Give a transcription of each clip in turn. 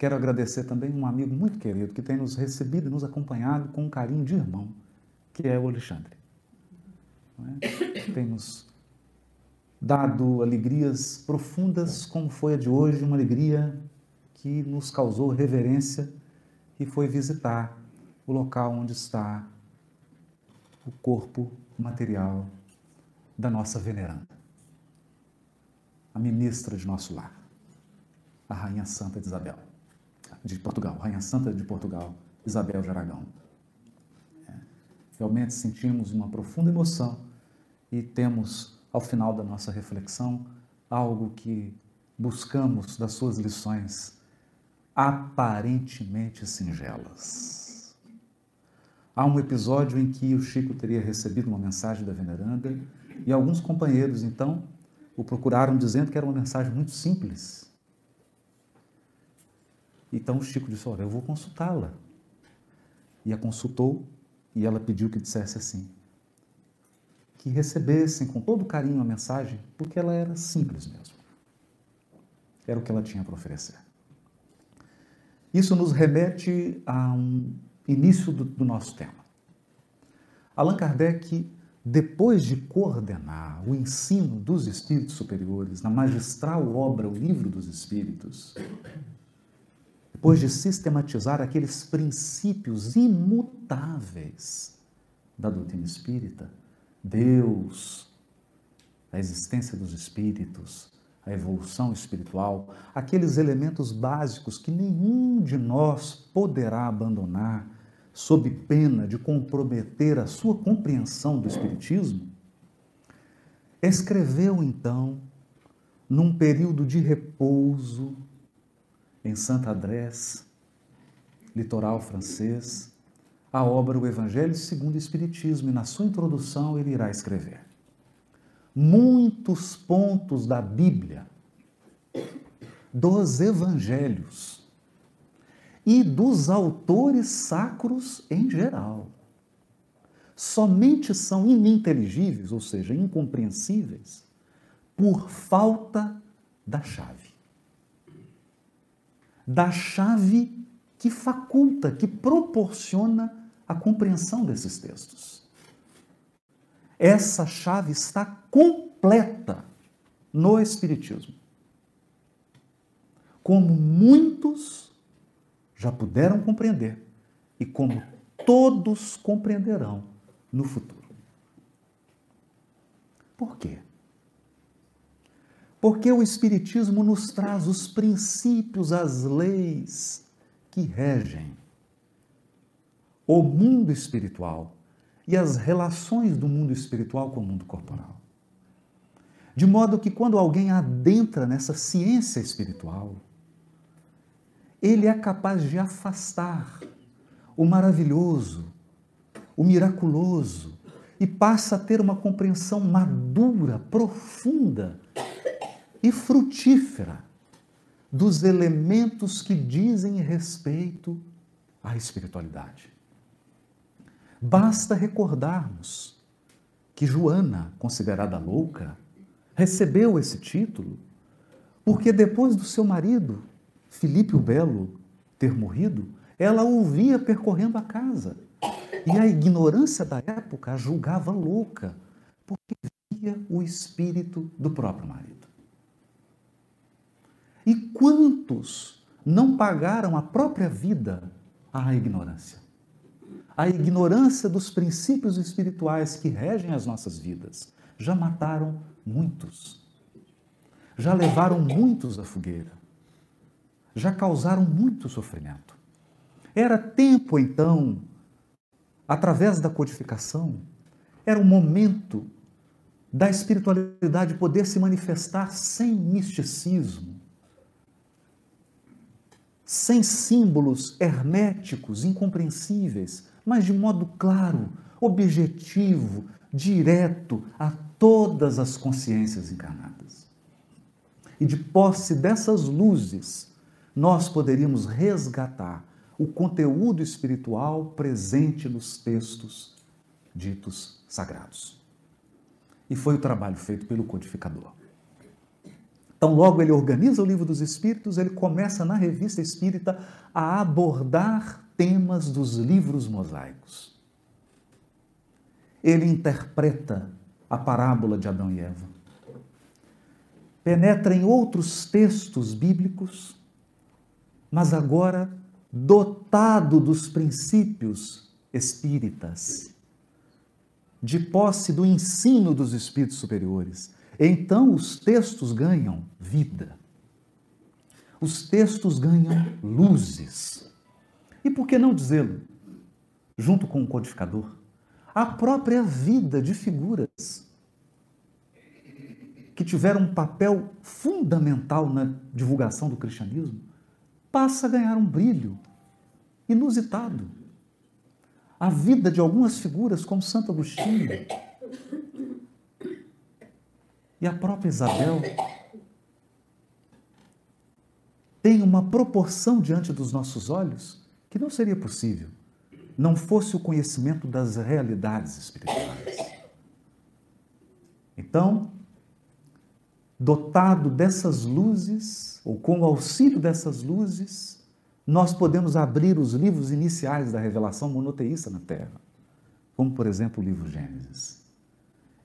Quero agradecer também um amigo muito querido que tem nos recebido e nos acompanhado com um carinho de irmão, que é o Alexandre. É? Tem nos dado alegrias profundas, como foi a de hoje, uma alegria que nos causou reverência e foi visitar o local onde está o corpo material da nossa veneranda, a ministra de nosso lar, a Rainha Santa de Isabel, de Portugal, Rainha Santa de Portugal, Isabel de Aragão. É, realmente sentimos uma profunda emoção e temos, ao final da nossa reflexão, algo que buscamos das suas lições aparentemente singelas. Há um episódio em que o Chico teria recebido uma mensagem da veneranda e alguns companheiros, então, o procuraram dizendo que era uma mensagem muito simples. Então o Chico disse: Olha, eu vou consultá-la. E a consultou e ela pediu que dissesse assim: que recebessem com todo carinho a mensagem, porque ela era simples mesmo. Era o que ela tinha para oferecer. Isso nos remete a um início do, do nosso tema. Allan Kardec, depois de coordenar o ensino dos espíritos superiores na magistral obra O Livro dos Espíritos, depois de sistematizar aqueles princípios imutáveis da doutrina espírita, Deus, a existência dos espíritos, a evolução espiritual, aqueles elementos básicos que nenhum de nós poderá abandonar sob pena de comprometer a sua compreensão do Espiritismo, escreveu então, num período de repouso, em Santa Adresse, litoral francês, a obra O Evangelho segundo o Espiritismo, e na sua introdução ele irá escrever muitos pontos da Bíblia, dos evangelhos e dos autores sacros em geral. Somente são ininteligíveis, ou seja, incompreensíveis, por falta da chave. Da chave que faculta, que proporciona a compreensão desses textos. Essa chave está completa no Espiritismo. Como muitos já puderam compreender e como todos compreenderão no futuro. Por quê? Porque o Espiritismo nos traz os princípios, as leis que regem o mundo espiritual e as relações do mundo espiritual com o mundo corporal. De modo que quando alguém adentra nessa ciência espiritual, ele é capaz de afastar o maravilhoso, o miraculoso, e passa a ter uma compreensão madura, profunda e frutífera dos elementos que dizem respeito à espiritualidade. Basta recordarmos que Joana, considerada louca, recebeu esse título porque depois do seu marido, Filipe o Belo, ter morrido, ela o via percorrendo a casa. E a ignorância da época a julgava louca, porque via o espírito do próprio marido. E quantos não pagaram a própria vida à ignorância? a ignorância dos princípios espirituais que regem as nossas vidas. Já mataram muitos. Já levaram muitos à fogueira. Já causaram muito sofrimento. Era tempo, então, através da codificação, era o momento da espiritualidade poder se manifestar sem misticismo, sem símbolos herméticos, incompreensíveis, mas de modo claro, objetivo, direto a todas as consciências encarnadas. E de posse dessas luzes, nós poderíamos resgatar o conteúdo espiritual presente nos textos ditos sagrados. E foi o trabalho feito pelo codificador. Então, logo ele organiza o livro dos Espíritos, ele começa na revista espírita a abordar temas dos livros mosaicos. Ele interpreta a parábola de Adão e Eva, penetra em outros textos bíblicos, mas agora dotado dos princípios espíritas, de posse do ensino dos espíritos superiores. Então os textos ganham vida. Os textos ganham luzes. E por que não dizê-lo? Junto com o codificador, a própria vida de figuras que tiveram um papel fundamental na divulgação do cristianismo passa a ganhar um brilho inusitado. A vida de algumas figuras, como Santo Agostinho e a própria Isabel, tem uma proporção diante dos nossos olhos que não seria possível não fosse o conhecimento das realidades espirituais. Então, dotado dessas luzes, ou com o auxílio dessas luzes, nós podemos abrir os livros iniciais da revelação monoteísta na Terra, como, por exemplo, o livro Gênesis.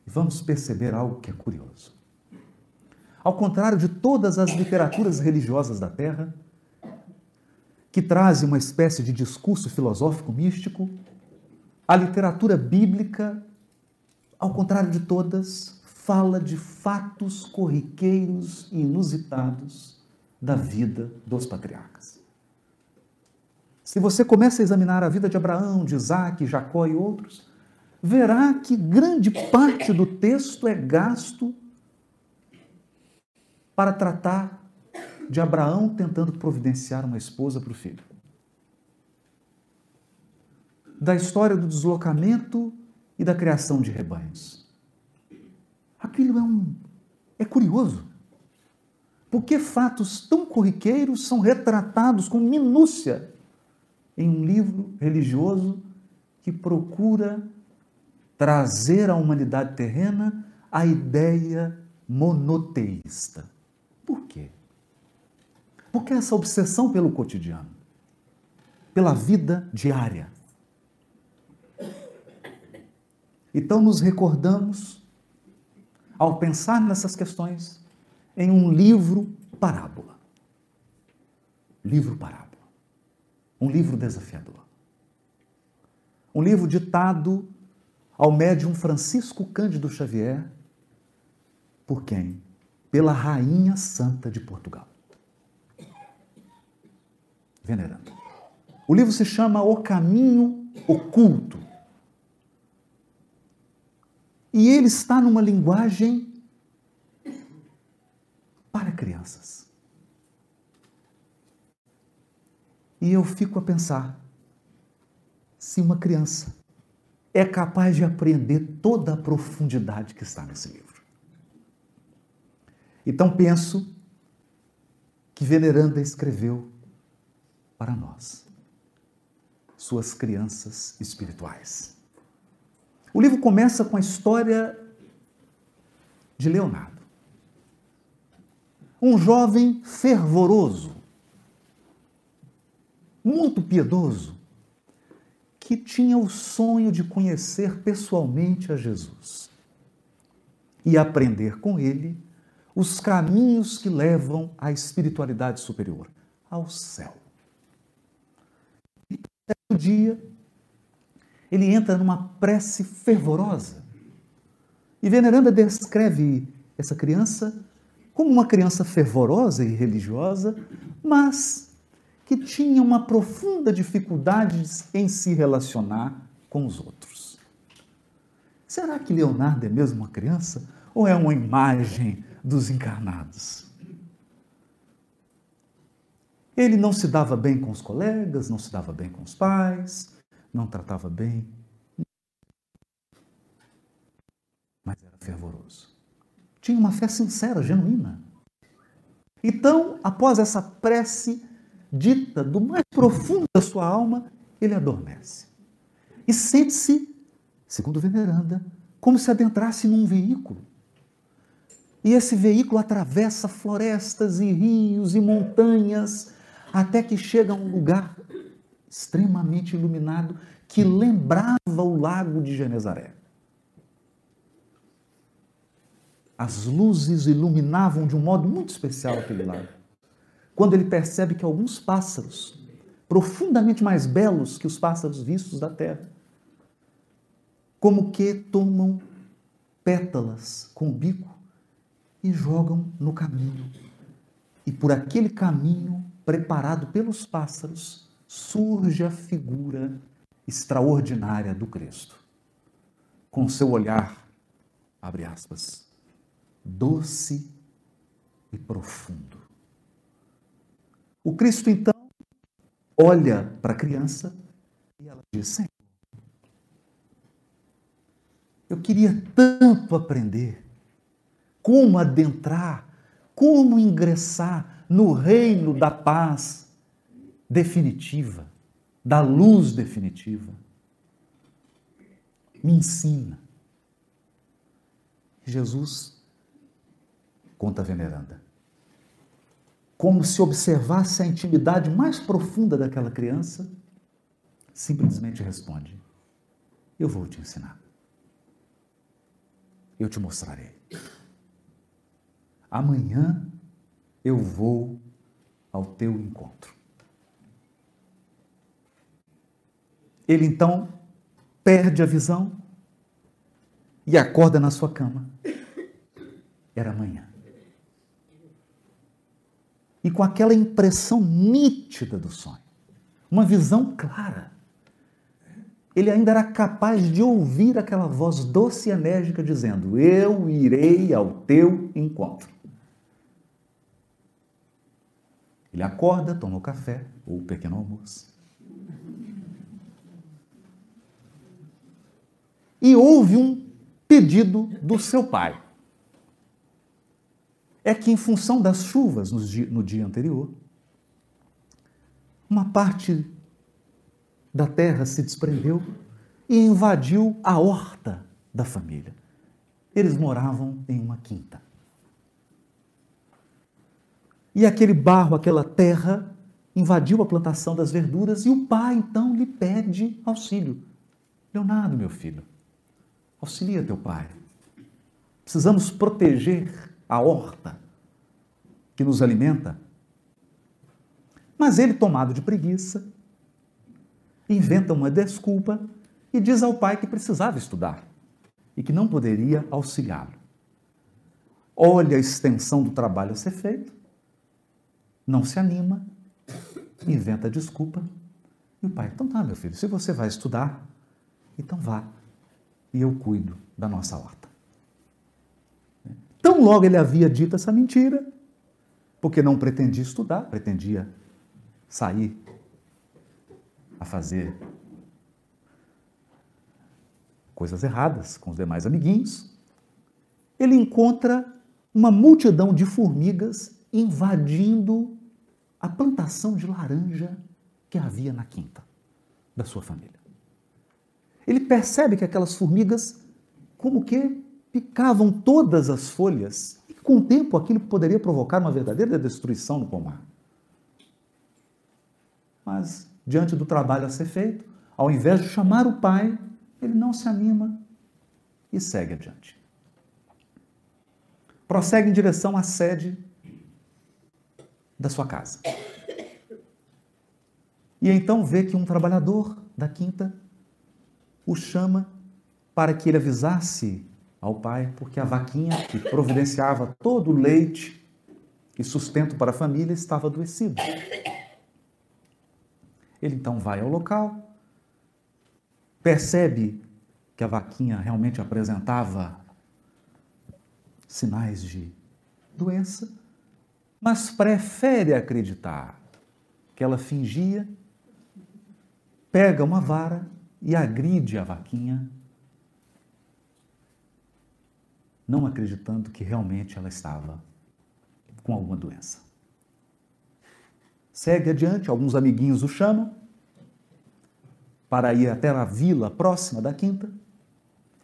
E vamos perceber algo que é curioso. Ao contrário de todas as literaturas religiosas da Terra, que trazem uma espécie de discurso filosófico místico, a literatura bíblica, ao contrário de todas, fala de fatos corriqueiros e inusitados da vida dos patriarcas. Se você começa a examinar a vida de Abraão, de Isaac, Jacó e outros, verá que grande parte do texto é gasto para tratar de Abraão tentando providenciar uma esposa para o filho. Da história do deslocamento e da criação de rebanhos. Aquilo é um é curioso. Porque fatos tão corriqueiros são retratados com minúcia em um livro religioso que procura trazer à humanidade terrena a ideia monoteísta. Por quê? Porque essa obsessão pelo cotidiano, pela vida diária. Então nos recordamos ao pensar nessas questões em um livro parábola. Livro parábola. Um livro desafiador. Um livro ditado ao médium Francisco Cândido Xavier, por quem? Pela Rainha Santa de Portugal. Venerando. O livro se chama O Caminho Oculto e ele está numa linguagem para crianças. E eu fico a pensar: se uma criança é capaz de aprender toda a profundidade que está nesse livro. Então penso que Veneranda escreveu para nós, suas crianças espirituais. O livro começa com a história de Leonardo. Um jovem fervoroso, muito piedoso, que tinha o sonho de conhecer pessoalmente a Jesus e aprender com ele os caminhos que levam à espiritualidade superior, ao céu. E certo dia, ele entra numa prece fervorosa. E Veneranda descreve essa criança como uma criança fervorosa e religiosa, mas que tinha uma profunda dificuldade em se relacionar com os outros. Será que Leonardo é mesmo uma criança ou é uma imagem dos encarnados? Ele não se dava bem com os colegas, não se dava bem com os pais, não tratava bem, mas era fervoroso. Tinha uma fé sincera, genuína. Então, após essa prece dita do mais profundo da sua alma, ele adormece. E sente-se, segundo Veneranda, como se adentrasse num veículo. E esse veículo atravessa florestas e rios e montanhas até que chega a um lugar extremamente iluminado que lembrava o lago de Genezaré. As luzes iluminavam de um modo muito especial aquele lago. Quando ele percebe que alguns pássaros, profundamente mais belos que os pássaros vistos da terra, como que tomam pétalas com o bico e jogam no caminho. E por aquele caminho preparado pelos pássaros surge a figura extraordinária do Cristo. Com seu olhar, abre aspas, doce e profundo. O Cristo então olha para a criança e ela diz: Senhor, eu queria tanto aprender como adentrar, como ingressar no reino da paz definitiva, da luz definitiva. Me ensina. Jesus conta a veneranda. Como se observasse a intimidade mais profunda daquela criança, simplesmente responde: Eu vou te ensinar. Eu te mostrarei. Amanhã eu vou ao teu encontro. Ele então perde a visão e acorda na sua cama. Era amanhã. E com aquela impressão nítida do sonho, uma visão clara, ele ainda era capaz de ouvir aquela voz doce e enérgica dizendo: Eu irei ao teu encontro. Ele acorda, toma o café ou o pequeno almoço. E houve um pedido do seu pai. É que, em função das chuvas no dia, no dia anterior, uma parte da terra se desprendeu e invadiu a horta da família. Eles moravam em uma quinta. E aquele barro, aquela terra, invadiu a plantação das verduras e o pai então lhe pede auxílio. Leonardo, meu filho, auxilia teu pai. Precisamos proteger a horta que nos alimenta. Mas ele, tomado de preguiça, inventa uma desculpa e diz ao pai que precisava estudar e que não poderia auxiliá-lo. Olha a extensão do trabalho a ser feito não se anima, inventa desculpa. E o pai, então tá, meu filho, se você vai estudar, então vá e eu cuido da nossa horta. Tão logo ele havia dito essa mentira, porque não pretendia estudar, pretendia sair a fazer coisas erradas com os demais amiguinhos, ele encontra uma multidão de formigas invadindo a plantação de laranja que havia na quinta da sua família. Ele percebe que aquelas formigas, como que picavam todas as folhas, e com o tempo aquilo poderia provocar uma verdadeira destruição no pomar. Mas, diante do trabalho a ser feito, ao invés de chamar o pai, ele não se anima e segue adiante. Prossegue em direção à sede da sua casa. E então vê que um trabalhador da quinta o chama para que ele avisasse ao pai, porque a vaquinha que providenciava todo o leite e sustento para a família estava adoecida. Ele então vai ao local, percebe que a vaquinha realmente apresentava sinais de doença mas prefere acreditar que ela fingia, pega uma vara e agride a vaquinha, não acreditando que realmente ela estava com alguma doença. Segue adiante, alguns amiguinhos o chamam para ir até a vila próxima da quinta.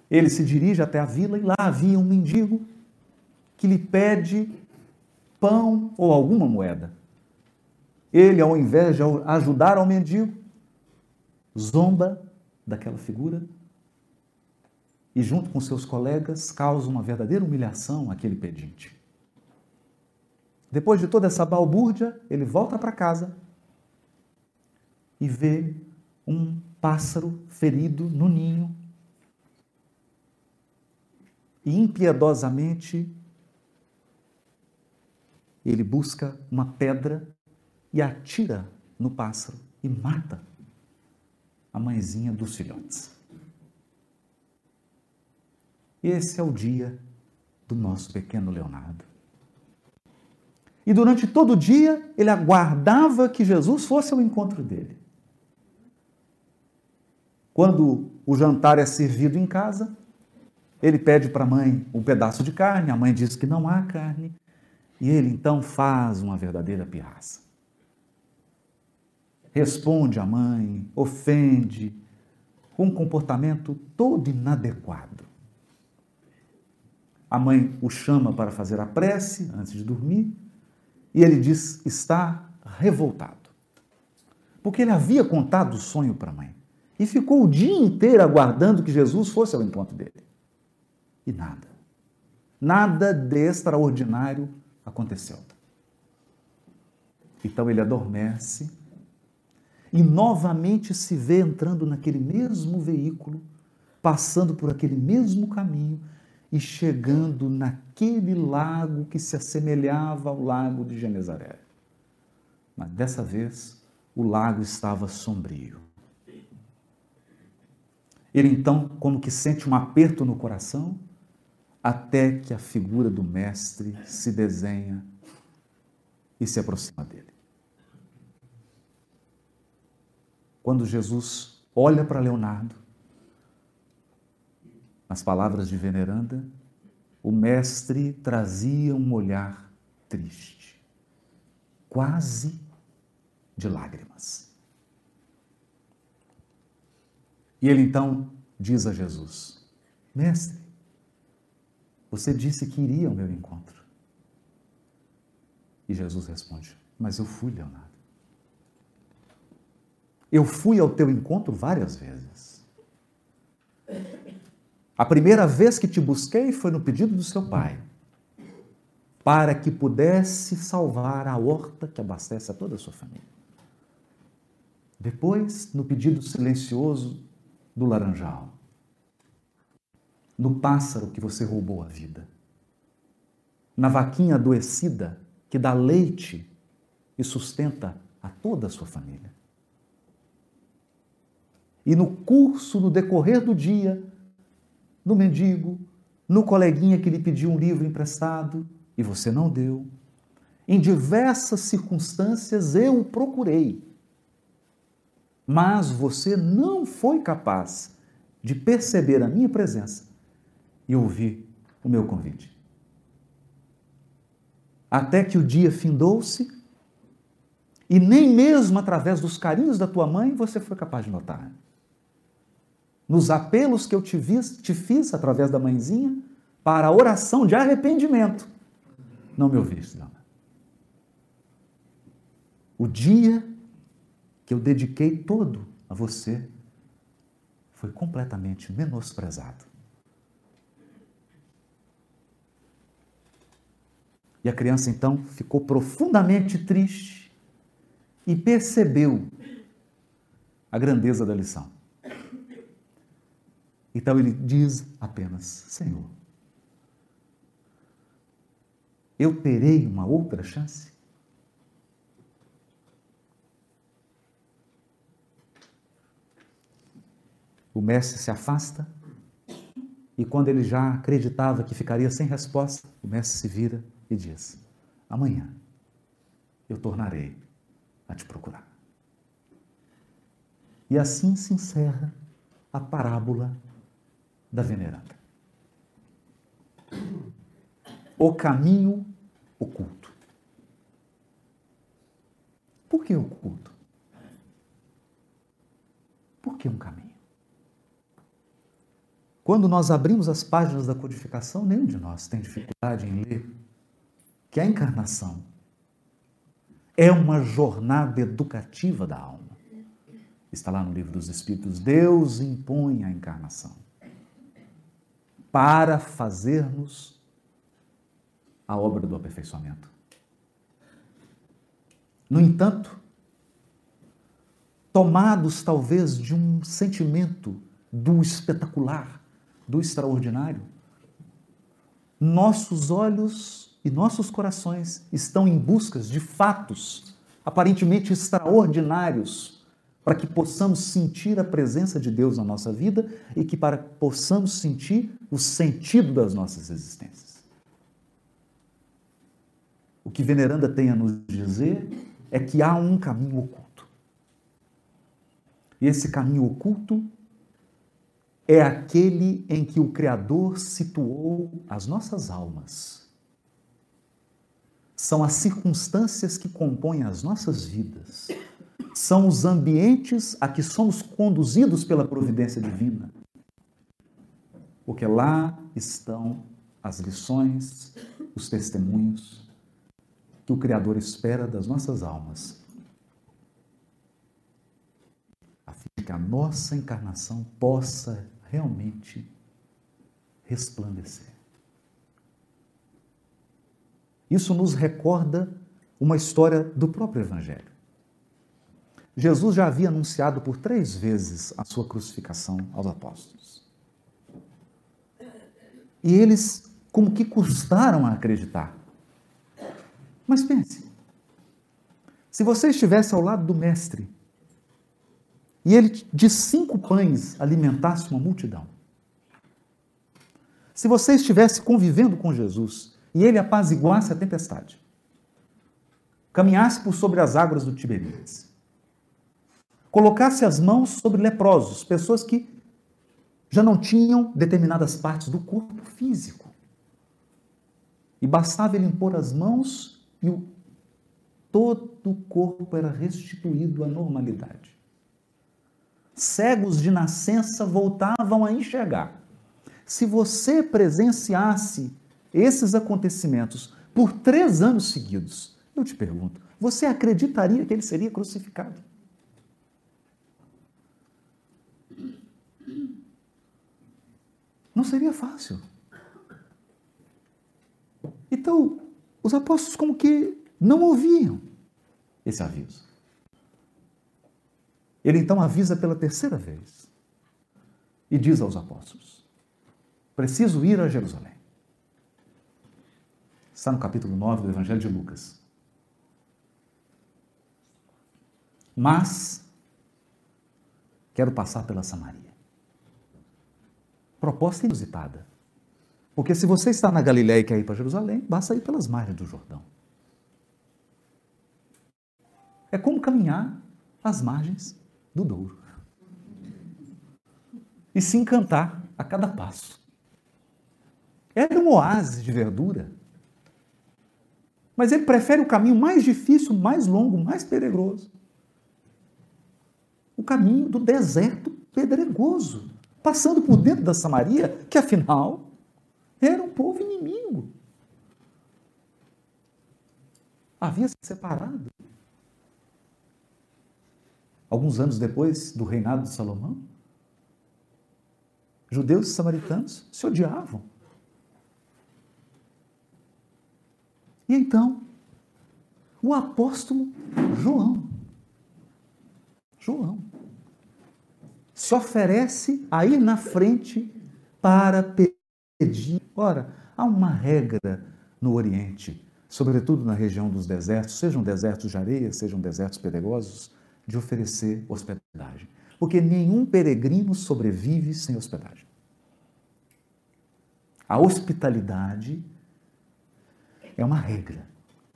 Ele se dirige até a vila e lá havia um mendigo que lhe pede pão ou alguma moeda. Ele, ao invés de ajudar ao mendigo, zomba daquela figura e, junto com seus colegas, causa uma verdadeira humilhação àquele pedinte. Depois de toda essa balbúrdia, ele volta para casa e vê um pássaro ferido no ninho. E impiedosamente ele busca uma pedra e atira no pássaro e mata a mãezinha dos filhotes. Esse é o dia do nosso pequeno Leonardo. E durante todo o dia ele aguardava que Jesus fosse ao encontro dele. Quando o jantar é servido em casa, ele pede para a mãe um pedaço de carne, a mãe diz que não há carne, e ele então faz uma verdadeira pirraça. Responde à mãe, ofende, com um comportamento todo inadequado. A mãe o chama para fazer a prece antes de dormir, e ele diz estar revoltado. Porque ele havia contado o sonho para a mãe e ficou o dia inteiro aguardando que Jesus fosse ao encontro dele. E nada. Nada de extraordinário aconteceu. Então ele adormece e novamente se vê entrando naquele mesmo veículo, passando por aquele mesmo caminho e chegando naquele lago que se assemelhava ao lago de Genezaré. Mas dessa vez o lago estava sombrio. Ele então, como que sente um aperto no coração, até que a figura do Mestre se desenha e se aproxima dele. Quando Jesus olha para Leonardo, nas palavras de Veneranda, o Mestre trazia um olhar triste, quase de lágrimas. E ele então diz a Jesus: Mestre, você disse que iria ao meu encontro. E Jesus responde: Mas eu fui, Leonardo. Eu fui ao teu encontro várias vezes. A primeira vez que te busquei foi no pedido do seu pai, para que pudesse salvar a horta que abastece a toda a sua família. Depois, no pedido silencioso do laranjal, no pássaro que você roubou a vida, na vaquinha adoecida que dá leite e sustenta a toda a sua família. E no curso, no decorrer do dia, no mendigo, no coleguinha que lhe pediu um livro emprestado e você não deu, em diversas circunstâncias eu o procurei mas você não foi capaz de perceber a minha presença e ouvir o meu convite. Até que o dia findou-se e nem mesmo através dos carinhos da tua mãe você foi capaz de notar. Nos apelos que eu te, te fiz através da mãezinha para a oração de arrependimento, não me ouviste, Dona. O dia que eu dediquei todo a você foi completamente menosprezado. E a criança então ficou profundamente triste e percebeu a grandeza da lição. Então ele diz apenas: Senhor, eu terei uma outra chance? O mestre se afasta e, quando ele já acreditava que ficaria sem resposta, o mestre se vira e diz: Amanhã eu tornarei a te procurar. E assim se encerra a parábola da veneranda. O caminho oculto. Por que oculto? Por que um caminho? quando nós abrimos as páginas da codificação, nenhum de nós tem dificuldade em ler que a encarnação é uma jornada educativa da alma. Está lá no livro dos Espíritos. Deus impõe a encarnação para fazermos a obra do aperfeiçoamento. No entanto, tomados talvez de um sentimento do espetacular, do extraordinário, nossos olhos e nossos corações estão em busca de fatos aparentemente extraordinários para que possamos sentir a presença de Deus na nossa vida e que para possamos sentir o sentido das nossas existências. O que Veneranda tem a nos dizer é que há um caminho oculto. E esse caminho oculto é aquele em que o Criador situou as nossas almas. São as circunstâncias que compõem as nossas vidas. São os ambientes a que somos conduzidos pela providência divina. Porque lá estão as lições, os testemunhos que o Criador espera das nossas almas que a nossa encarnação possa realmente resplandecer. Isso nos recorda uma história do próprio Evangelho. Jesus já havia anunciado por três vezes a sua crucificação aos apóstolos. E eles, como que custaram a acreditar. Mas pense, se você estivesse ao lado do Mestre, e ele de cinco pães alimentasse uma multidão. Se você estivesse convivendo com Jesus e ele apaziguasse a tempestade, caminhasse por sobre as águas do Tiberíades, colocasse as mãos sobre leprosos, pessoas que já não tinham determinadas partes do corpo físico, e bastava ele impor as mãos e o, todo o corpo era restituído à normalidade cegos de nascença voltavam a enxergar. Se você presenciasse esses acontecimentos por três anos seguidos, eu te pergunto, você acreditaria que ele seria crucificado? Não seria fácil. Então, os apóstolos como que não ouviam esse aviso. Ele então avisa pela terceira vez e diz aos apóstolos: Preciso ir a Jerusalém. Está no capítulo 9 do Evangelho de Lucas. Mas quero passar pela Samaria. Proposta inusitada. Porque se você está na Galiléia e quer ir para Jerusalém, basta ir pelas margens do Jordão. É como caminhar às margens do Douro. E se encantar a cada passo. Era um oásis de verdura. Mas ele prefere o caminho mais difícil, mais longo, mais pedregoso. O caminho do deserto pedregoso, passando por dentro da Samaria, que afinal era um povo inimigo. Havia se separado alguns anos depois do reinado de Salomão, judeus e samaritanos se odiavam. E então, o apóstolo João, João, se oferece a ir na frente para pedir. Ora, há uma regra no Oriente, sobretudo na região dos desertos, sejam desertos de areia, sejam desertos pedregosos, de oferecer hospedagem. Porque nenhum peregrino sobrevive sem hospedagem. A hospitalidade é uma regra,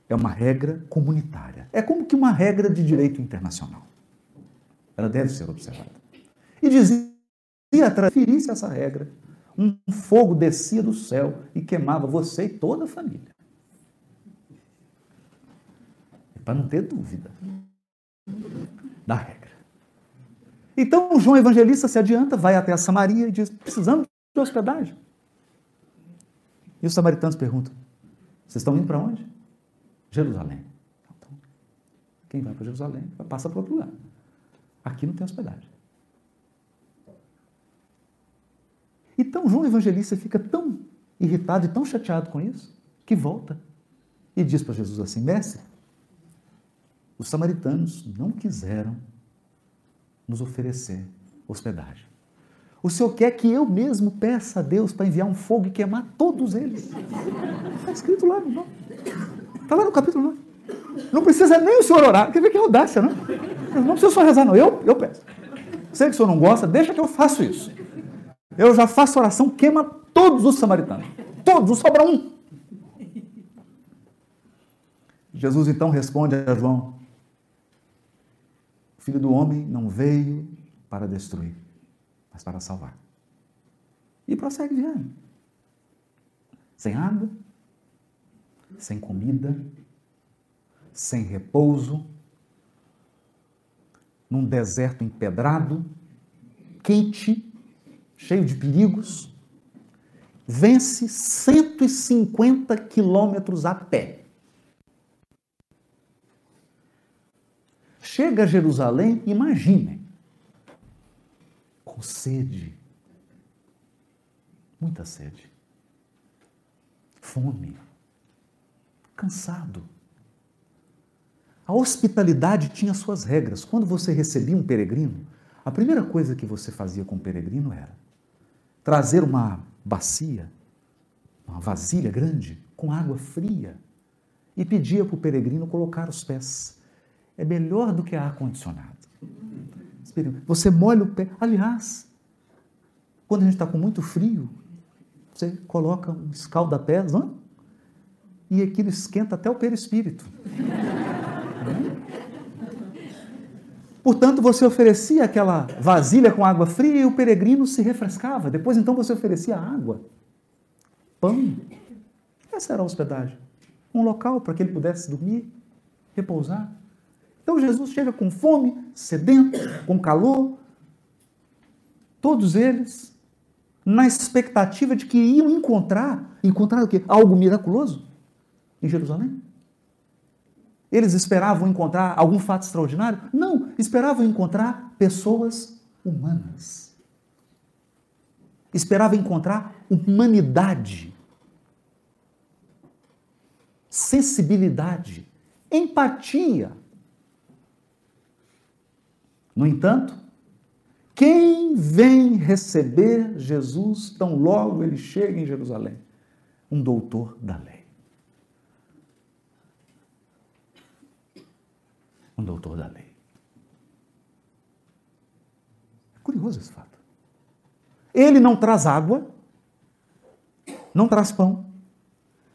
é uma regra comunitária. É como que uma regra de direito internacional. Ela deve ser observada. E dizia, transferisse essa regra. Um fogo descia do céu e queimava você e toda a família. É para não ter dúvida da regra. Então, João Evangelista se adianta, vai até a Samaria e diz: precisamos de hospedagem. E os samaritanos perguntam: vocês estão indo para onde? Jerusalém. Então, quem vai para Jerusalém passa para outro lugar. Aqui não tem hospedagem. Então João Evangelista fica tão irritado e tão chateado com isso que volta e diz para Jesus assim: Mestre, os samaritanos não quiseram nos oferecer hospedagem. O Senhor quer que eu mesmo peça a Deus para enviar um fogo e queimar todos eles. Está escrito lá no Está lá no capítulo 9. Não precisa nem o Senhor orar. Quer ver que audácia, não? Não precisa só rezar, não. Eu, eu peço. Sei que o Senhor não gosta, deixa que eu faço isso. Eu já faço oração, queima todos os samaritanos. Todos, sobra um. Jesus então responde a João: O filho do homem não veio para destruir, mas para salvar. E prossegue viagem. Sem água, sem comida, sem repouso, num deserto empedrado, quente, cheio de perigos, vence 150 quilômetros a pé. Chega a Jerusalém, imaginem, com sede, muita sede, fome, cansado. A hospitalidade tinha suas regras. Quando você recebia um peregrino, a primeira coisa que você fazia com o peregrino era trazer uma bacia, uma vasilha grande, com água fria, e pedia para o peregrino colocar os pés. É melhor do que ar-condicionado. Você molha o pé. Aliás, quando a gente está com muito frio, você coloca um escalda-pés, não? E aquilo esquenta até o perispírito. Portanto, você oferecia aquela vasilha com água fria e o peregrino se refrescava. Depois, então, você oferecia água, pão. Essa era a hospedagem. Um local para que ele pudesse dormir, repousar. Então, Jesus chega com fome, sedento, com calor. Todos eles na expectativa de que iam encontrar, encontrar o quê? Algo miraculoso em Jerusalém. Eles esperavam encontrar algum fato extraordinário? Não, esperavam encontrar pessoas humanas. Esperavam encontrar humanidade, sensibilidade, empatia. No entanto, quem vem receber Jesus tão logo ele chega em Jerusalém? Um doutor da lei. Um doutor da lei. É curioso esse fato. Ele não traz água, não traz pão,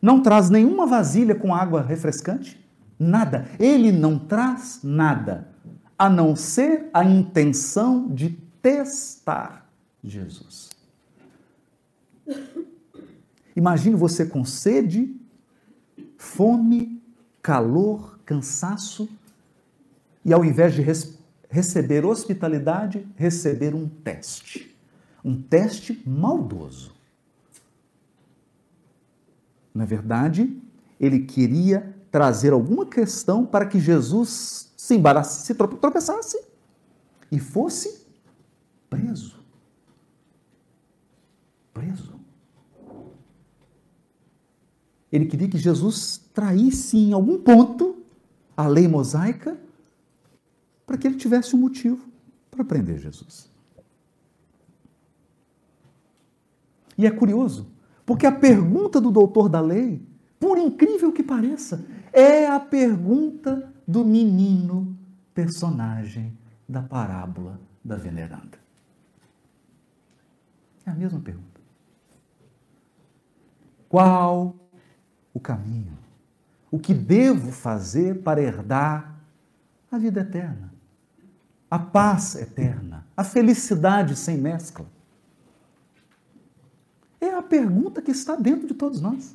não traz nenhuma vasilha com água refrescante, nada. Ele não traz nada, a não ser a intenção de testar Jesus. Imagine você com sede, fome, calor, cansaço, e ao invés de receber hospitalidade, receber um teste. Um teste maldoso. Na verdade, ele queria trazer alguma questão para que Jesus se embaraçasse, se tropeçasse e fosse preso. Preso. Ele queria que Jesus traísse em algum ponto a lei mosaica para que ele tivesse um motivo para prender Jesus. E é curioso, porque a pergunta do doutor da lei, por incrível que pareça, é a pergunta do menino personagem da parábola da veneranda. É a mesma pergunta. Qual o caminho? O que devo fazer para herdar a vida eterna? a paz eterna, a felicidade sem mescla? É a pergunta que está dentro de todos nós.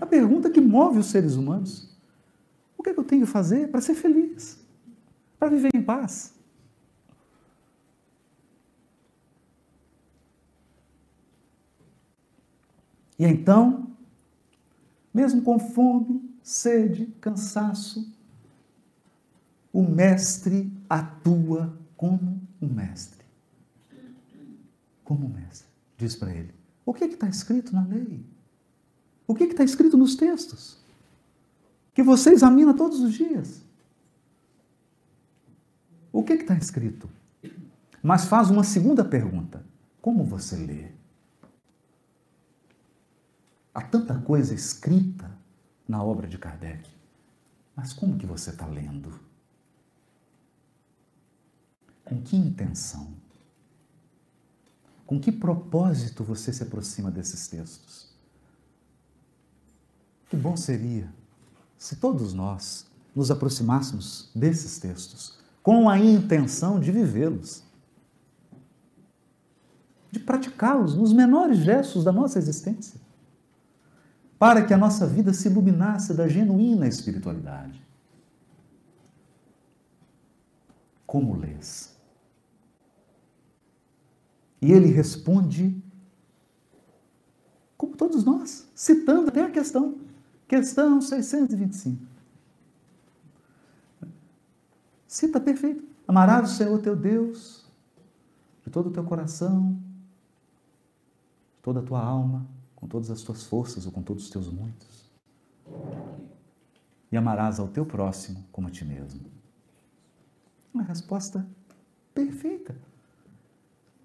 A pergunta que move os seres humanos. O que, é que eu tenho que fazer para ser feliz? Para viver em paz? E então, mesmo com fome, sede, cansaço, o mestre atua como um mestre. Como um mestre. Diz para ele: o que está escrito na lei? O que está escrito nos textos? Que você examina todos os dias. O que está escrito? Mas faz uma segunda pergunta: como você lê? Há tanta coisa escrita na obra de Kardec, mas como que você está lendo? Com que intenção? Com que propósito você se aproxima desses textos? Que bom seria se todos nós nos aproximássemos desses textos com a intenção de vivê-los, de praticá-los nos menores gestos da nossa existência, para que a nossa vida se iluminasse da genuína espiritualidade. Como lês? E ele responde, como todos nós, citando até a questão, questão 625. Cita perfeito. Amarás o Senhor teu Deus de todo o teu coração, de toda a tua alma, com todas as tuas forças ou com todos os teus muitos. E amarás ao teu próximo como a ti mesmo. Uma resposta perfeita.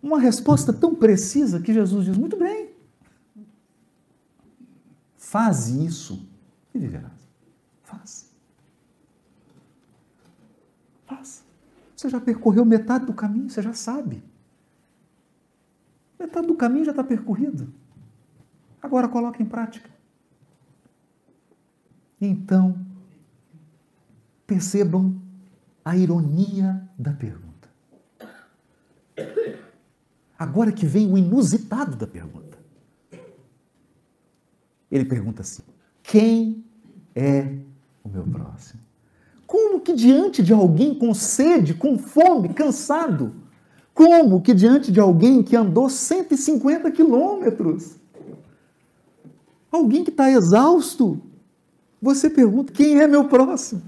Uma resposta tão precisa que Jesus diz: muito bem, faz isso e viverás. Faz. Faz. Você já percorreu metade do caminho, você já sabe. Metade do caminho já está percorrido. Agora coloque em prática. Então, percebam a ironia da pergunta. Agora que vem o inusitado da pergunta. Ele pergunta assim: quem é o meu próximo? Como que diante de alguém com sede, com fome, cansado, como que diante de alguém que andou 150 quilômetros, alguém que está exausto, você pergunta: quem é meu próximo?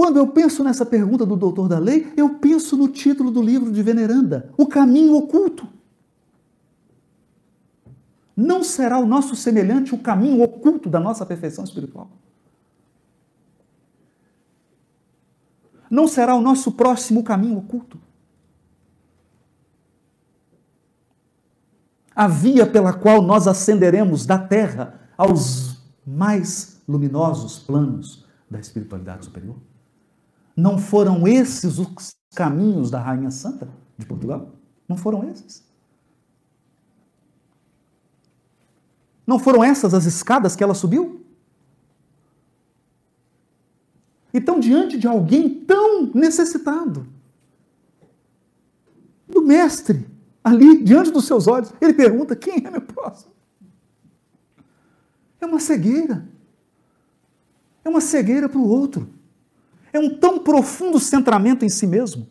Quando eu penso nessa pergunta do doutor da lei, eu penso no título do livro de Veneranda, O Caminho Oculto. Não será o nosso semelhante o caminho oculto da nossa perfeição espiritual? Não será o nosso próximo caminho oculto? A via pela qual nós ascenderemos da terra aos mais luminosos planos da espiritualidade superior? Não foram esses os caminhos da Rainha Santa de Portugal? Não foram esses? Não foram essas as escadas que ela subiu? Então, diante de alguém tão necessitado, do Mestre, ali, diante dos seus olhos, ele pergunta: quem é meu próximo? É uma cegueira. É uma cegueira para o outro. É um tão profundo centramento em si mesmo.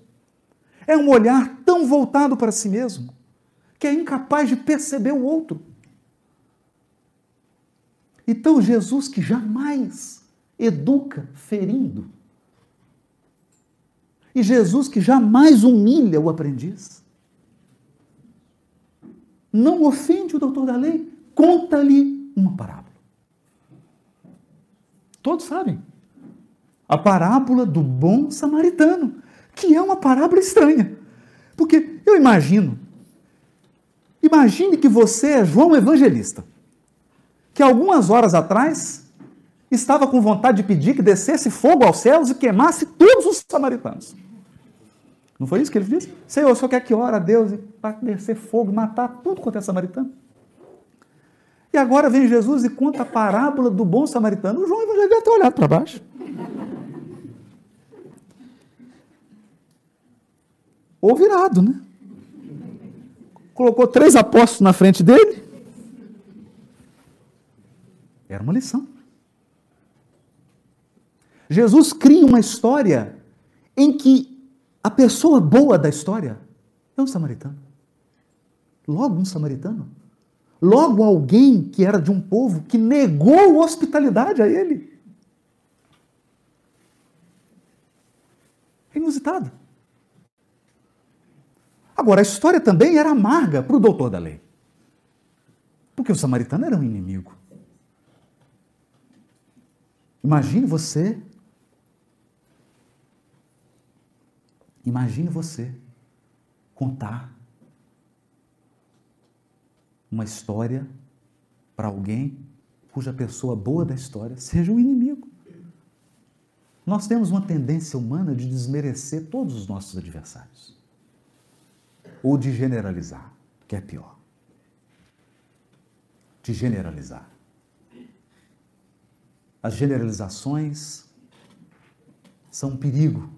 É um olhar tão voltado para si mesmo, que é incapaz de perceber o outro. Então, Jesus, que jamais educa ferindo, e Jesus, que jamais humilha o aprendiz, não ofende o doutor da lei, conta-lhe uma parábola. Todos sabem a parábola do bom samaritano, que é uma parábola estranha. Porque eu imagino, imagine que você é João Evangelista, que algumas horas atrás estava com vontade de pedir que descesse fogo aos céus e queimasse todos os samaritanos. Não foi isso que ele disse? Senhor, só quer que ora a Deus para descer fogo, matar tudo quanto é samaritano? E agora vem Jesus e conta a parábola do bom samaritano. O João Evangelista deve ter olhado para baixo. Ou virado, né? Colocou três apóstolos na frente dele. Era uma lição. Jesus cria uma história em que a pessoa boa da história é um samaritano. Logo um samaritano. Logo alguém que era de um povo que negou hospitalidade a ele. Inusitado. Agora, a história também era amarga para o doutor da lei. Porque o samaritano era um inimigo. Imagine você. Imagine você contar uma história para alguém cuja pessoa boa da história seja o inimigo. Nós temos uma tendência humana de desmerecer todos os nossos adversários ou de generalizar, que é pior. De generalizar. As generalizações são um perigo,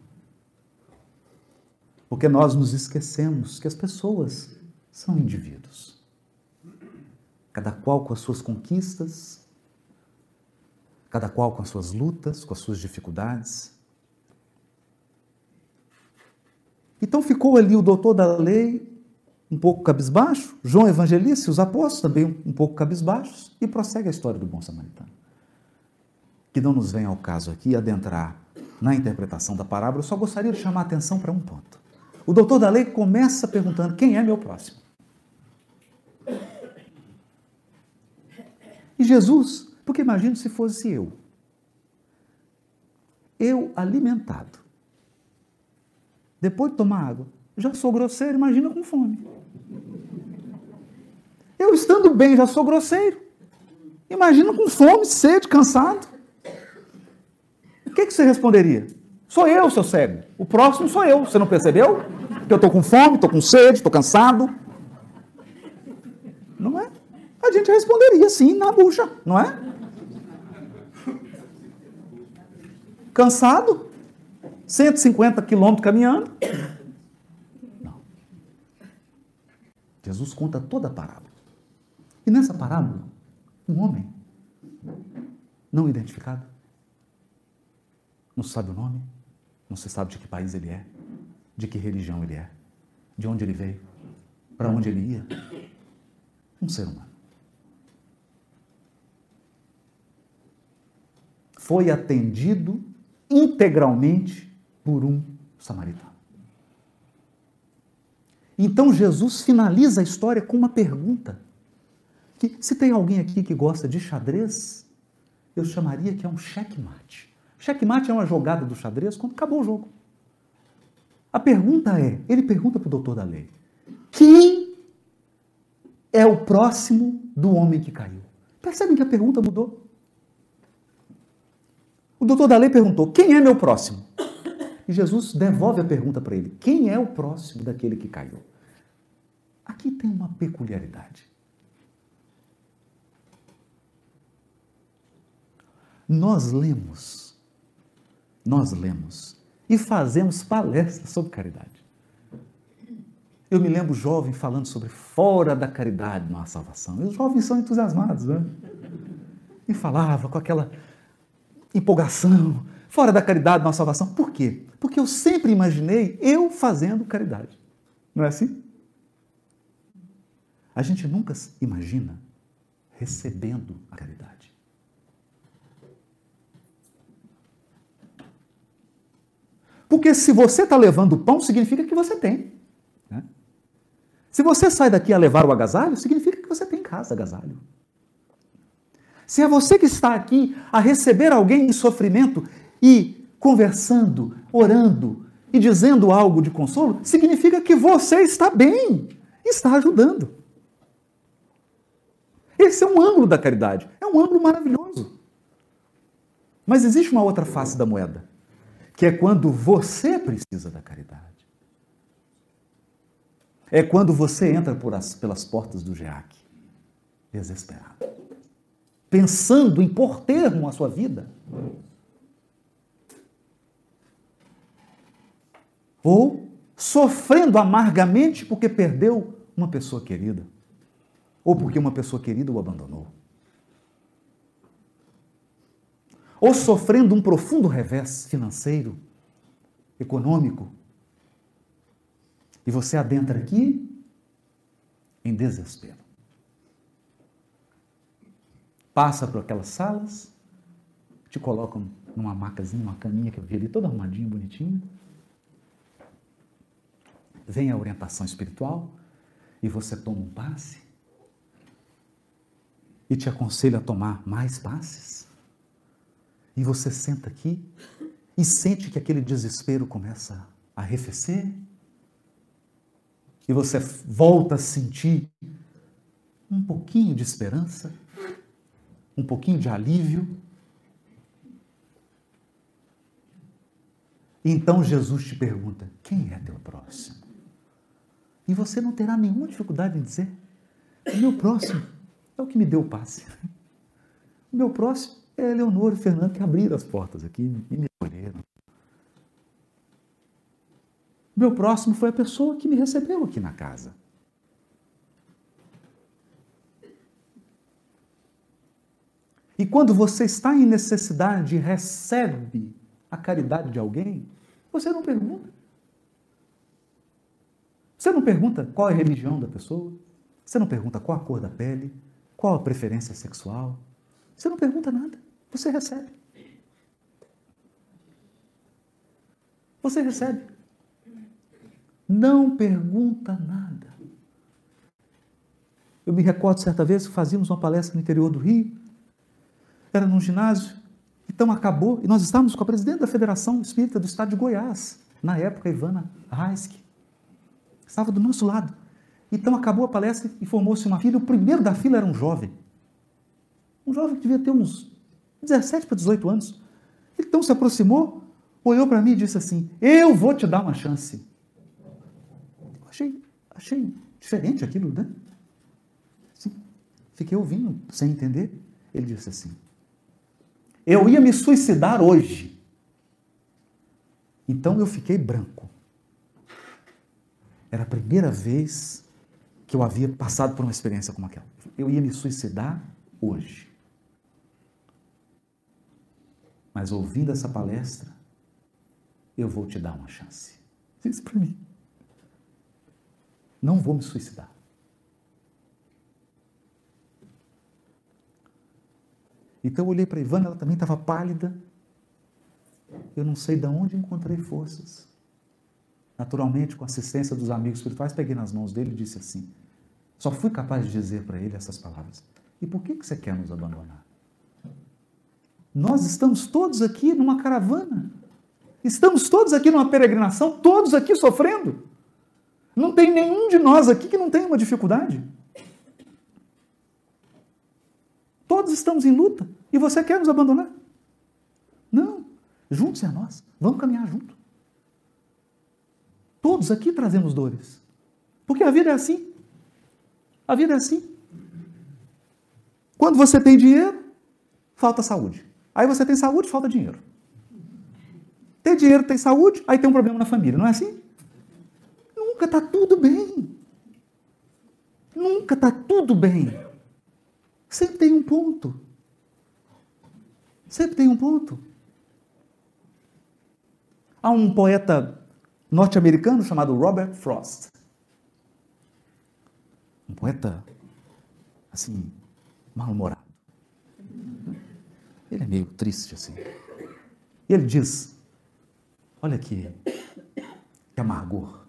porque nós nos esquecemos que as pessoas são indivíduos, cada qual com as suas conquistas, cada qual com as suas lutas, com as suas dificuldades. Então ficou ali o doutor da lei, um pouco cabisbaixo, João Evangelista e os apóstolos também um pouco cabisbaixos, e prossegue a história do bom samaritano. Que não nos vem ao caso aqui adentrar na interpretação da parábola, eu só gostaria de chamar a atenção para um ponto. O doutor da lei começa perguntando: quem é meu próximo? E Jesus, porque imagino se fosse eu, eu alimentado, depois de tomar água, já sou grosseiro, imagina com fome. Eu estando bem, já sou grosseiro. Imagina com fome, sede, cansado. O que, que você responderia? Sou eu, seu cego. O próximo sou eu. Você não percebeu? Que eu estou com fome, estou com sede, estou cansado. Não é? A gente responderia sim, na bucha, não é? Cansado? 150 quilômetros caminhando. Não. Jesus conta toda a parábola. E nessa parábola, um homem não identificado, não se sabe o nome, não se sabe de que país ele é, de que religião ele é, de onde ele veio, para onde ele ia. Um ser humano. Foi atendido integralmente por um samaritano. Então Jesus finaliza a história com uma pergunta. Que se tem alguém aqui que gosta de xadrez, eu chamaria que é um checkmate. Checkmate é uma jogada do xadrez quando acabou o jogo. A pergunta é, ele pergunta para o doutor da lei, quem é o próximo do homem que caiu? Percebem que a pergunta mudou? O doutor da lei perguntou, quem é meu próximo? E Jesus devolve a pergunta para ele: quem é o próximo daquele que caiu? Aqui tem uma peculiaridade. Nós lemos, nós lemos e fazemos palestras sobre caridade. Eu me lembro jovem falando sobre fora da caridade na salvação. E os jovens são entusiasmados, né? E falava com aquela empolgação, fora da caridade na salvação. Por quê? Porque eu sempre imaginei eu fazendo caridade. Não é assim? A gente nunca imagina recebendo a caridade. Porque se você está levando o pão, significa que você tem. Né? Se você sai daqui a levar o agasalho, significa que você tem em casa agasalho. Se é você que está aqui a receber alguém em sofrimento e conversando, orando e dizendo algo de consolo, significa que você está bem, está ajudando. Esse é um ângulo da caridade, é um ângulo maravilhoso. Mas existe uma outra face da moeda, que é quando você precisa da caridade. É quando você entra as, pelas portas do GEAC, desesperado, pensando em pôr termo à sua vida ou sofrendo amargamente porque perdeu uma pessoa querida, ou porque uma pessoa querida o abandonou, ou sofrendo um profundo revés financeiro econômico. E você adentra aqui em desespero. Passa por aquelas salas, te colocam numa macazinha, uma caminha que eu vi ali, toda arrumadinha, bonitinha. Vem a orientação espiritual e você toma um passe e te aconselho a tomar mais passes. E você senta aqui e sente que aquele desespero começa a arrefecer. E você volta a sentir um pouquinho de esperança, um pouquinho de alívio. Então Jesus te pergunta: quem é teu próximo? E você não terá nenhuma dificuldade em dizer: o meu próximo é o que me deu o passe. O meu próximo é Leonor e Fernando que abriram as portas aqui e me acolheram. O meu próximo foi a pessoa que me recebeu aqui na casa. E quando você está em necessidade e recebe a caridade de alguém, você não pergunta. Você não pergunta qual é a religião da pessoa. Você não pergunta qual a cor da pele, qual a preferência sexual. Você não pergunta nada. Você recebe. Você recebe. Não pergunta nada. Eu me recordo certa vez que fazíamos uma palestra no interior do Rio, era num ginásio, então acabou, e nós estávamos com a presidente da Federação Espírita do Estado de Goiás, na época, Ivana Raiski, estava do nosso lado. Então acabou a palestra e formou-se uma fila, o primeiro da fila era um jovem. Um jovem que devia ter uns 17 para 18 anos. Então se aproximou, olhou para mim e disse assim: Eu vou te dar uma chance. Achei, achei diferente aquilo, né? Fiquei ouvindo, sem entender. Ele disse assim: Eu ia me suicidar hoje. Então eu fiquei branco. Era a primeira vez que eu havia passado por uma experiência como aquela. Eu ia me suicidar hoje. Mas ouvindo essa palestra, eu vou te dar uma chance. Diz para mim. Não vou me suicidar. Então eu olhei para Ivana, ela também estava pálida. Eu não sei de onde encontrei forças. Naturalmente, com a assistência dos amigos espirituais, peguei nas mãos dele e disse assim: Só fui capaz de dizer para ele essas palavras. E por que, que você quer nos abandonar? Nós estamos todos aqui numa caravana. Estamos todos aqui numa peregrinação, todos aqui sofrendo. Não tem nenhum de nós aqui que não tenha uma dificuldade. Todos estamos em luta. E você quer nos abandonar? Não. Juntos é nós. Vamos caminhar junto. Todos aqui trazemos dores. Porque a vida é assim. A vida é assim. Quando você tem dinheiro, falta saúde. Aí você tem saúde, falta dinheiro. Tem dinheiro, tem saúde, aí tem um problema na família, não é assim? Nunca está tudo bem. Nunca está tudo bem. Sempre tem um ponto. Sempre tem um ponto. Há um poeta norte-americano chamado Robert Frost. Um poeta, assim, mal-humorado. Ele é meio triste assim. E ele diz: Olha aqui, que amargor.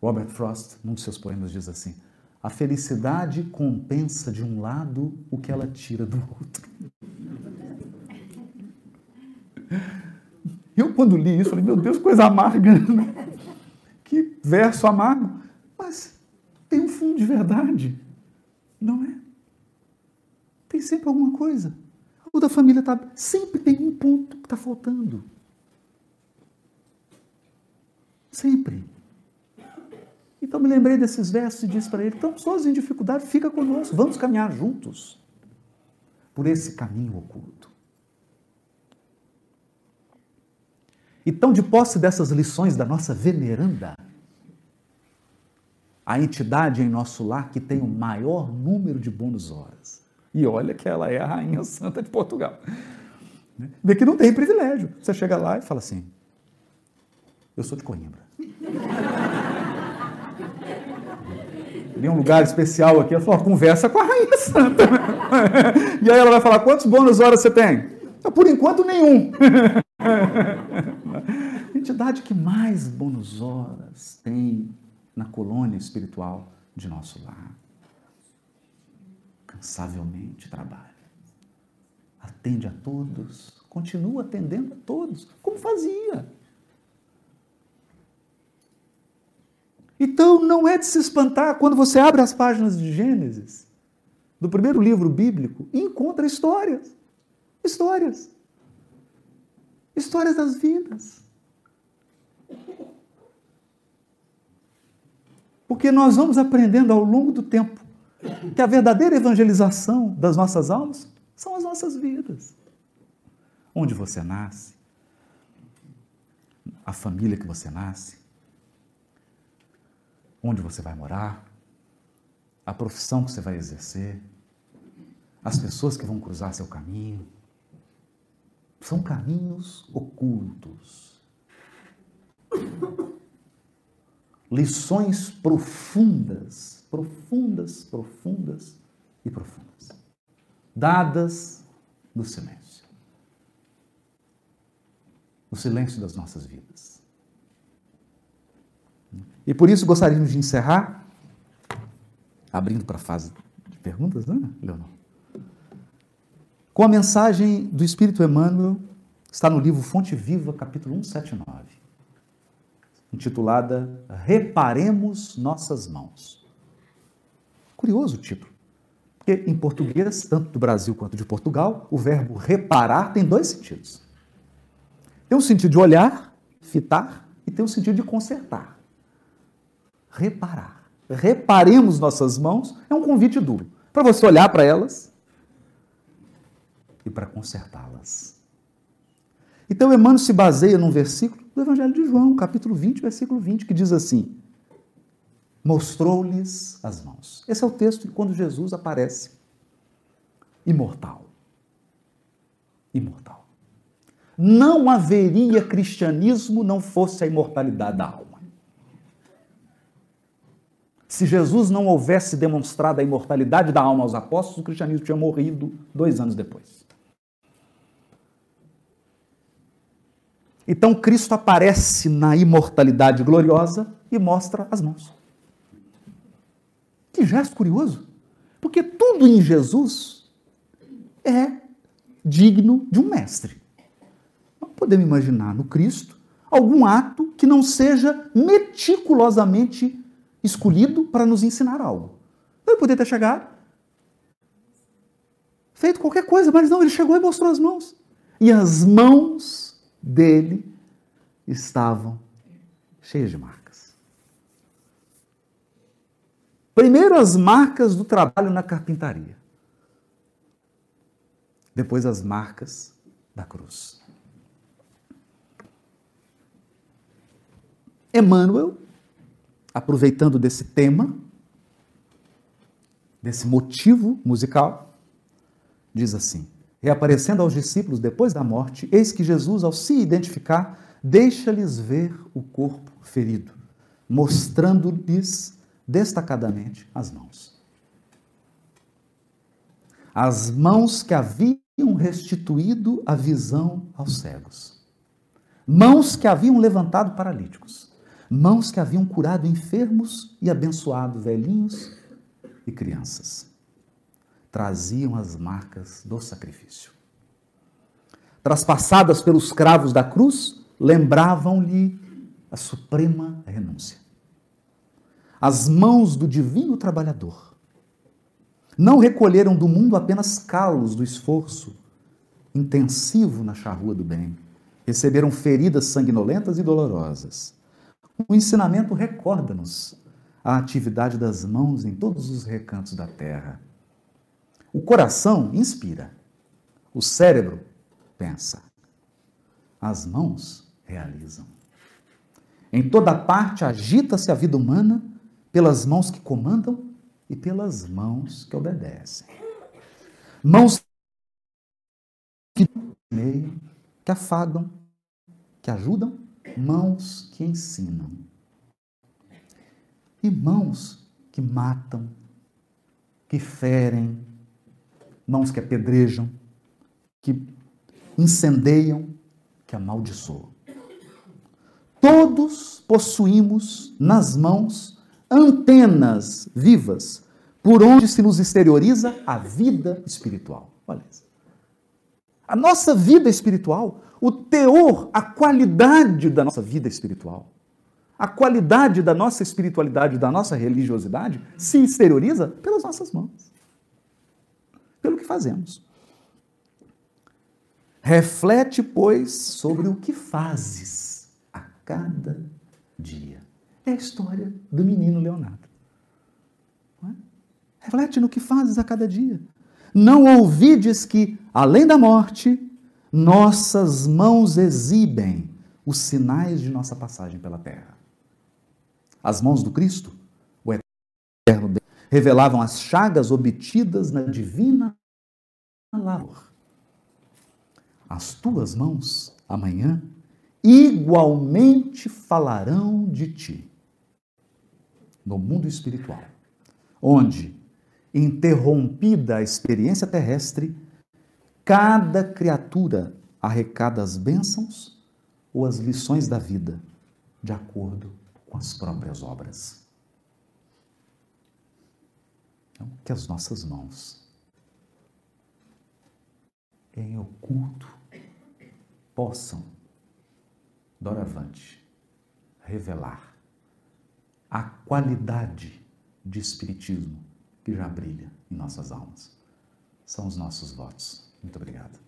Robert Frost, num dos seus poemas, diz assim: A felicidade compensa de um lado o que ela tira do outro. Eu, quando li isso, falei: Meu Deus, coisa amarga. verso amargo. Mas tem um fundo de verdade, não é? Tem sempre alguma coisa. O da família está. Sempre tem um ponto que está faltando. Sempre. Então me lembrei desses versos e disse para ele: então, todos em dificuldade, fica conosco, vamos caminhar juntos por esse caminho oculto. Então, de posse dessas lições da nossa veneranda, a entidade em nosso lar que tem o maior número de bônus horas, e olha que ela é a rainha santa de Portugal. Vê que não tem privilégio. Você chega lá e fala assim: Eu sou de Coimbra. Tem um lugar especial aqui. Ela falou: conversa com a Rainha Santa. e aí ela vai falar: quantos bônus horas você tem? Por enquanto, nenhum. entidade que mais bônus horas tem na colônia espiritual de nosso lar. Cansavelmente trabalha. Atende a todos. Continua atendendo a todos, como fazia. Então não é de se espantar quando você abre as páginas de Gênesis, do primeiro livro bíblico, e encontra histórias. Histórias. Histórias das vidas. Porque nós vamos aprendendo ao longo do tempo que a verdadeira evangelização das nossas almas são as nossas vidas. Onde você nasce, a família que você nasce, onde você vai morar, a profissão que você vai exercer, as pessoas que vão cruzar seu caminho. São caminhos ocultos. Lições profundas, profundas, profundas e profundas, dadas no silêncio. No silêncio das nossas vidas. E por isso gostaríamos de encerrar, abrindo para a fase de perguntas, né, Leonor? Com a mensagem do Espírito Emmanuel, está no livro Fonte Viva, capítulo 179, intitulada Reparemos Nossas Mãos. Curioso o título, porque em português, tanto do Brasil quanto de Portugal, o verbo reparar tem dois sentidos. Tem o sentido de olhar, fitar, e tem o sentido de consertar reparar. Reparemos nossas mãos é um convite duro para você olhar para elas e para consertá-las. Então, Emmanuel se baseia num versículo do Evangelho de João, capítulo 20, versículo 20, que diz assim: Mostrou-lhes as mãos. Esse é o texto de quando Jesus aparece imortal. Imortal. Não haveria cristianismo não fosse a imortalidade da alma. Se Jesus não houvesse demonstrado a imortalidade da alma aos apóstolos, o cristianismo tinha morrido dois anos depois. Então Cristo aparece na imortalidade gloriosa e mostra as mãos. Que gesto curioso! Porque tudo em Jesus é digno de um mestre. Não podemos imaginar no Cristo algum ato que não seja meticulosamente escolhido para nos ensinar algo. Ele poderia ter chegado, feito qualquer coisa, mas não, ele chegou e mostrou as mãos. E as mãos dele estavam cheias de marcas. Primeiro, as marcas do trabalho na carpintaria. Depois, as marcas da cruz. Emmanuel aproveitando desse tema, desse motivo musical, diz assim: Reaparecendo aos discípulos depois da morte, eis que Jesus, ao se identificar, deixa-lhes ver o corpo ferido, mostrando-lhes destacadamente as mãos. As mãos que haviam restituído a visão aos cegos, mãos que haviam levantado paralíticos, mãos que haviam curado enfermos e abençoado velhinhos e crianças. Traziam as marcas do sacrifício. Traspassadas pelos cravos da cruz, lembravam-lhe a suprema renúncia. As mãos do divino trabalhador não recolheram do mundo apenas calos do esforço intensivo na charrua do bem. Receberam feridas sanguinolentas e dolorosas o ensinamento recorda-nos a atividade das mãos em todos os recantos da terra. O coração inspira, o cérebro pensa, as mãos realizam. Em toda parte agita-se a vida humana pelas mãos que comandam e pelas mãos que obedecem. Mãos que que afagam, que ajudam mãos que ensinam e mãos que matam, que ferem, mãos que apedrejam, que incendeiam, que amaldiçoam. Todos possuímos nas mãos antenas vivas por onde se nos exterioriza a vida espiritual. Olha isso. A nossa vida espiritual, o teor, a qualidade da nossa vida espiritual, a qualidade da nossa espiritualidade, da nossa religiosidade, se exterioriza pelas nossas mãos, pelo que fazemos. Reflete, pois, sobre o que fazes a cada dia. É a história do menino Leonardo. É? Reflete no que fazes a cada dia. Não ouvides que, além da morte, nossas mãos exibem os sinais de nossa passagem pela terra. As mãos do Cristo, revelavam as chagas obtidas na divina labor. As tuas mãos, amanhã, igualmente falarão de ti. No mundo espiritual, onde interrompida a experiência terrestre, cada criatura arrecada as bênçãos ou as lições da vida, de acordo com as próprias obras. Então, que as nossas mãos, em oculto, possam, doravante, revelar a qualidade de espiritismo que já brilha em nossas almas. São os nossos votos. Muito obrigado.